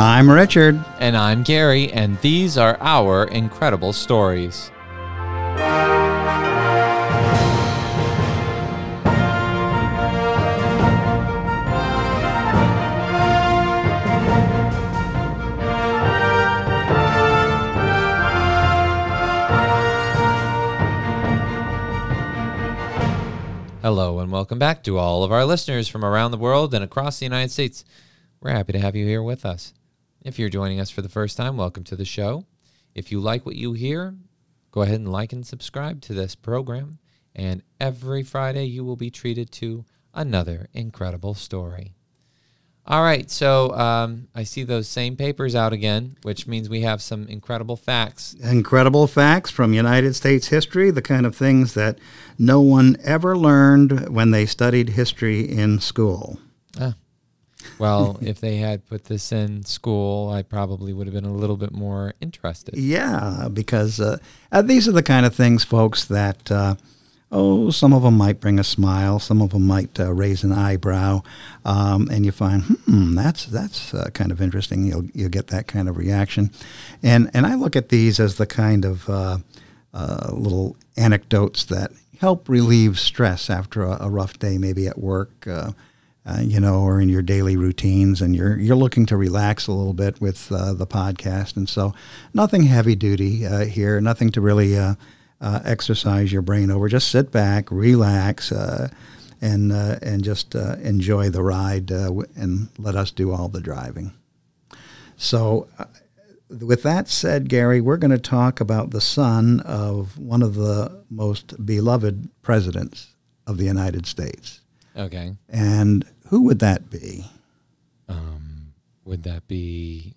I'm Richard. And I'm Gary, and these are our incredible stories. Hello, and welcome back to all of our listeners from around the world and across the United States. We're happy to have you here with us. If you're joining us for the first time, welcome to the show. If you like what you hear, go ahead and like and subscribe to this program. And every Friday, you will be treated to another incredible story. All right, so um, I see those same papers out again, which means we have some incredible facts. Incredible facts from United States history, the kind of things that no one ever learned when they studied history in school. Ah. Well, if they had put this in school, I probably would have been a little bit more interested. Yeah, because uh, uh these are the kind of things, folks, that. Uh, oh, some of them might bring a smile, some of them might uh, raise an eyebrow, um, and you find, hmm, that's that's uh, kind of interesting. You'll you'll get that kind of reaction, and and I look at these as the kind of uh, uh little anecdotes that help relieve stress after a, a rough day, maybe at work. Uh, uh, you know, or in your daily routines, and you're you're looking to relax a little bit with the podcast, and so nothing heavy duty here, nothing to really uh, exercise your brain over. Just sit back, relax, uh, and uh, and just uh, enjoy the ride, uh, and let us do all the driving. So, uh, with that said, Gary, we're going to talk about the son of one of the most beloved presidents of the United States. Okay. And who would that be? Um, would that be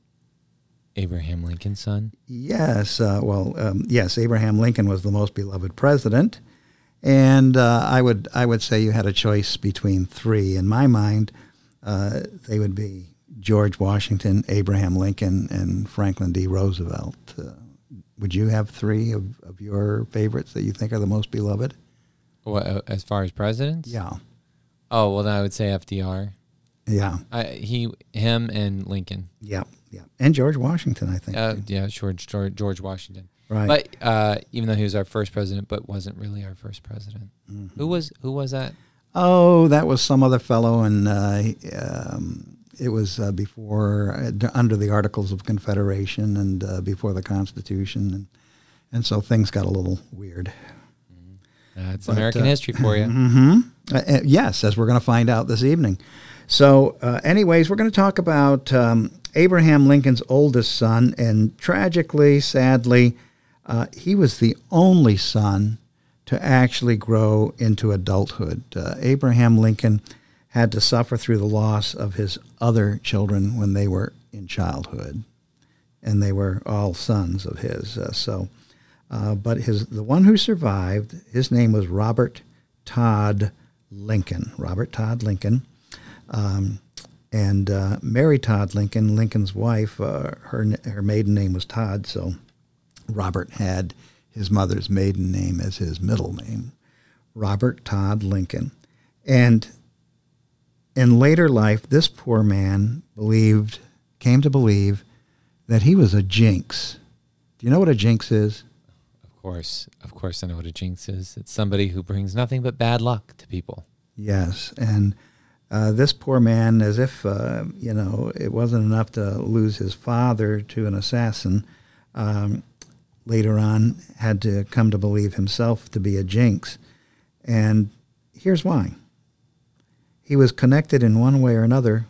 Abraham Lincoln's son? Yes. Uh, well, um, yes. Abraham Lincoln was the most beloved president, and uh, I would I would say you had a choice between three. In my mind, uh, they would be George Washington, Abraham Lincoln, and Franklin D. Roosevelt. Uh, would you have three of, of your favorites that you think are the most beloved? Uh, as far as presidents? Yeah. Oh well, then I would say FDR. Yeah. I, he, him, and Lincoln. Yeah. Yeah, and George Washington, I think. Uh, yeah, George, George George Washington. Right. But uh, even though he was our first president, but wasn't really our first president. Mm-hmm. Who was who was that? Oh, that was some other fellow, and uh, um, it was uh, before uh, under the Articles of Confederation and uh, before the Constitution, and and so things got a little weird. That's American history for you. Mm-hmm. Yes, as we're going to find out this evening. So, anyways, we're going to talk about um, Abraham Lincoln's oldest son, and tragically, sadly, uh, he was the only son to actually grow into adulthood. Uh, Abraham Lincoln had to suffer through the loss of his other children when they were in childhood, and they were all sons of his. Uh, so, uh, but his the one who survived, his name was Robert Todd Lincoln. Robert Todd Lincoln. Um, and uh, Mary Todd Lincoln, Lincoln's wife, uh, her her maiden name was Todd, so Robert had his mother's maiden name as his middle name, Robert Todd Lincoln. And in later life, this poor man believed, came to believe, that he was a jinx. Do you know what a jinx is? Of course, of course, I know what a jinx is. It's somebody who brings nothing but bad luck to people. Yes, and uh, this poor man, as if uh, you know it wasn't enough to lose his father to an assassin, um, later on had to come to believe himself to be a jinx, and here's why. He was connected in one way or another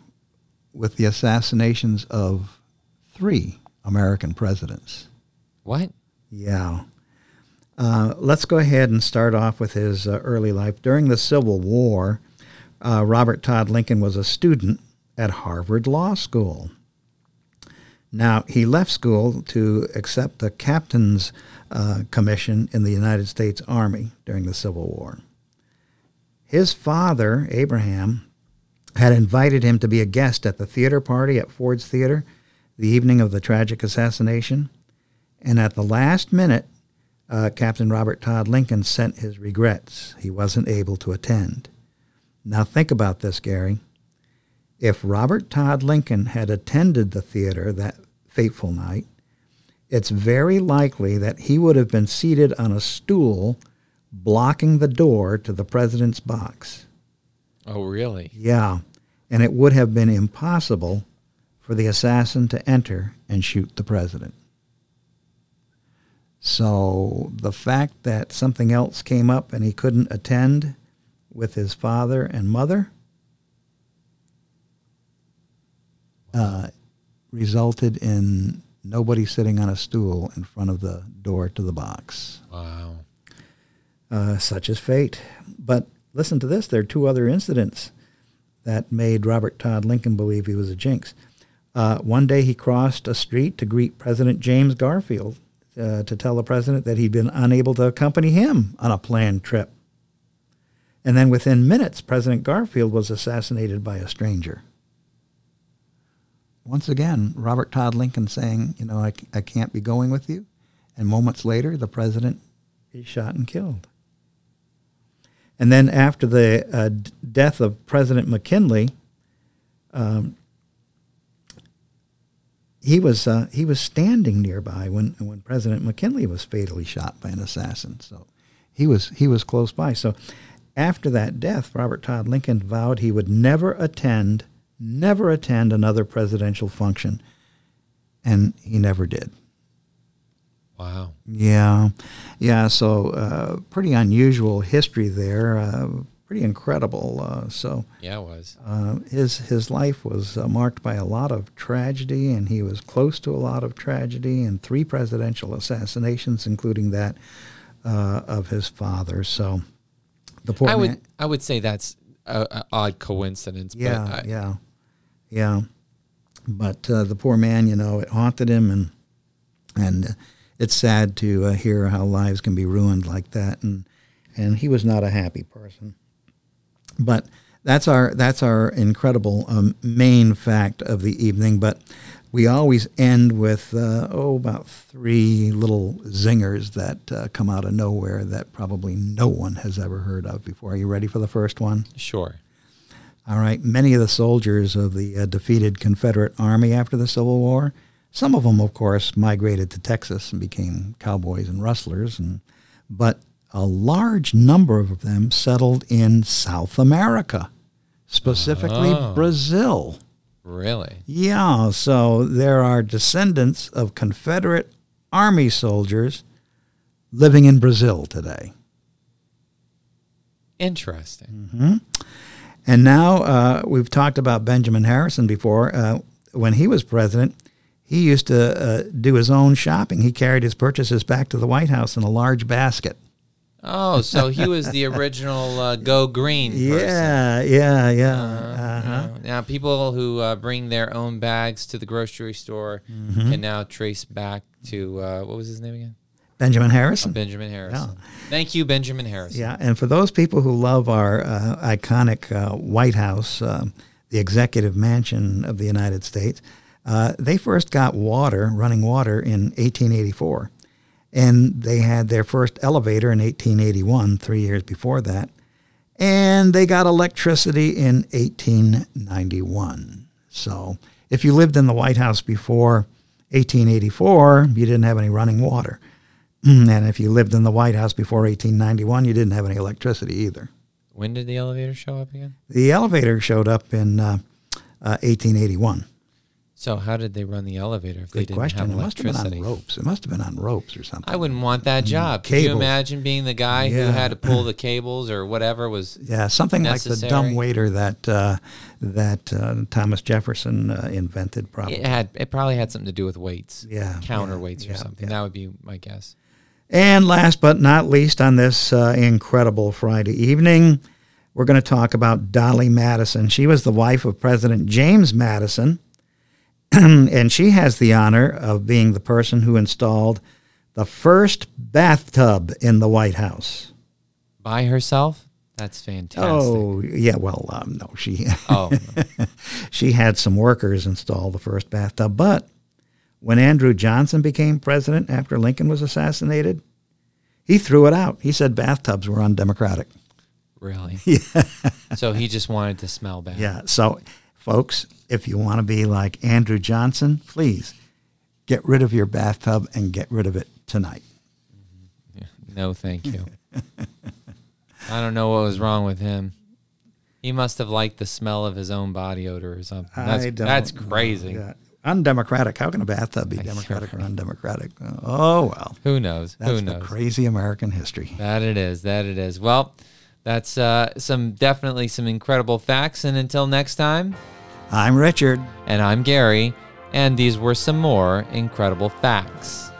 with the assassinations of three American presidents. What? Yeah. Uh, let's go ahead and start off with his uh, early life. During the Civil War, uh, Robert Todd Lincoln was a student at Harvard Law School. Now, he left school to accept a captain's uh, commission in the United States Army during the Civil War. His father, Abraham, had invited him to be a guest at the theater party at Ford's Theater the evening of the tragic assassination. And at the last minute, uh, Captain Robert Todd Lincoln sent his regrets. He wasn't able to attend. Now think about this, Gary. if Robert Todd Lincoln had attended the theater that fateful night, it's very likely that he would have been seated on a stool blocking the door to the president's box. Oh, really? Yeah, and it would have been impossible for the assassin to enter and shoot the president. So the fact that something else came up and he couldn't attend with his father and mother uh, resulted in nobody sitting on a stool in front of the door to the box. Wow. Uh, such is fate. But listen to this: there are two other incidents that made Robert Todd Lincoln believe he was a jinx. Uh, one day he crossed a street to greet President James Garfield uh, to tell the president that he'd been unable to accompany him on a planned trip. And then within minutes, President Garfield was assassinated by a stranger. Once again, Robert Todd Lincoln saying, you know, I, I can't be going with you. And moments later, the president is shot and killed. And then after the uh, death of President McKinley, um, he was uh, he was standing nearby when when President McKinley was fatally shot by an assassin. So he was he was close by. So after that death, Robert Todd Lincoln vowed he would never attend never attend another presidential function, and he never did. Wow. Yeah, yeah. So uh, pretty unusual history there. Uh, pretty incredible. Uh, so Yeah, it was. uh, his his life was uh, marked by a lot of tragedy, and he was close to a lot of tragedy, and three presidential assassinations, including that uh, of his father. So the poor I would man, I would say that's a, a odd coincidence. yeah, but I, yeah, yeah. But uh, the poor man, you know, it haunted him, and and it's sad to uh, hear how lives can be ruined like that, and and he was not a happy person. But that's our that's our incredible um, main fact of the evening. But we always end with uh, oh about three little zingers that uh, come out of nowhere that probably no one has ever heard of before. Are you ready for the first one? Sure. All right. Many of the soldiers of the uh, defeated Confederate Army after the Civil War, some of them, of course, migrated to Texas and became cowboys and rustlers, and but a large number of them settled in South America, specifically Oh. Brazil. Really? Yeah, so there are descendants of Confederate Army soldiers living in Brazil today. Interesting. And now uh, we've talked about Benjamin Harrison before. Uh, when he was president, he used to uh, do his own shopping. He carried his purchases back to the White House in a large basket. Oh, so he was the original uh, Go Green. Person. Yeah, yeah, yeah. Uh, Uh-huh. you know, Now, people who uh, bring their own bags to the grocery store Mm-hmm. can now trace back to uh, what was his name again? Benjamin Harrison. Benjamin Harrison. Thank you, Benjamin Harrison. Yeah, and for those people who love our uh, iconic uh, White House, um, the executive mansion of the United States, uh, they first got water, running water, in 1884. And they had their first elevator in 1881, three years before that. And they got electricity in 1891. So if you lived in the White House before 1884, you didn't have any running water. And if you lived in the White House before 1891, you didn't have any electricity either. When did the elevator show up again? The elevator showed up in uh, uh, 1881. So how did they run the elevator if they Good didn't question. have It must have been on ropes. It must have been on ropes or something. I wouldn't want that job. Could you imagine being the guy Yeah. who had to pull the cables or whatever was? Yeah, something like the necessary. dumb waiter that uh, that uh, Thomas Jefferson uh, invented, probably. It had. It probably had something to do with weights. Yeah, counterweights yeah, or something. yeah. That would be my guess. And last but not least, on this uh, incredible Friday evening, we're going to talk about Dolly Madison. She was the wife of President James Madison, and she has the honor of being the person who installed the first bathtub in the White House. By herself? That's fantastic. Oh, yeah. Well, um, no, she Oh, she had some workers install the first bathtub. But when Andrew Johnson became president after Lincoln was assassinated, he threw it out. He said bathtubs were undemocratic. really? Yeah. so he just wanted to smell bad. Yeah. So folks, if you want to be like Andrew Johnson, please get rid of your bathtub and get rid of it tonight. Mm-hmm. No, thank you. I don't know what was wrong with him. He must have liked the smell of his own body odor or something. That's, that's crazy. Yeah. Undemocratic. How can a bathtub be democratic or undemocratic? Oh, well. Who knows? That's Who the knows? crazy American history. That it is. That it is. Well, that's uh, some definitely some incredible facts. And until next time, I'm Richard. and I'm Gary, and these were some more incredible facts.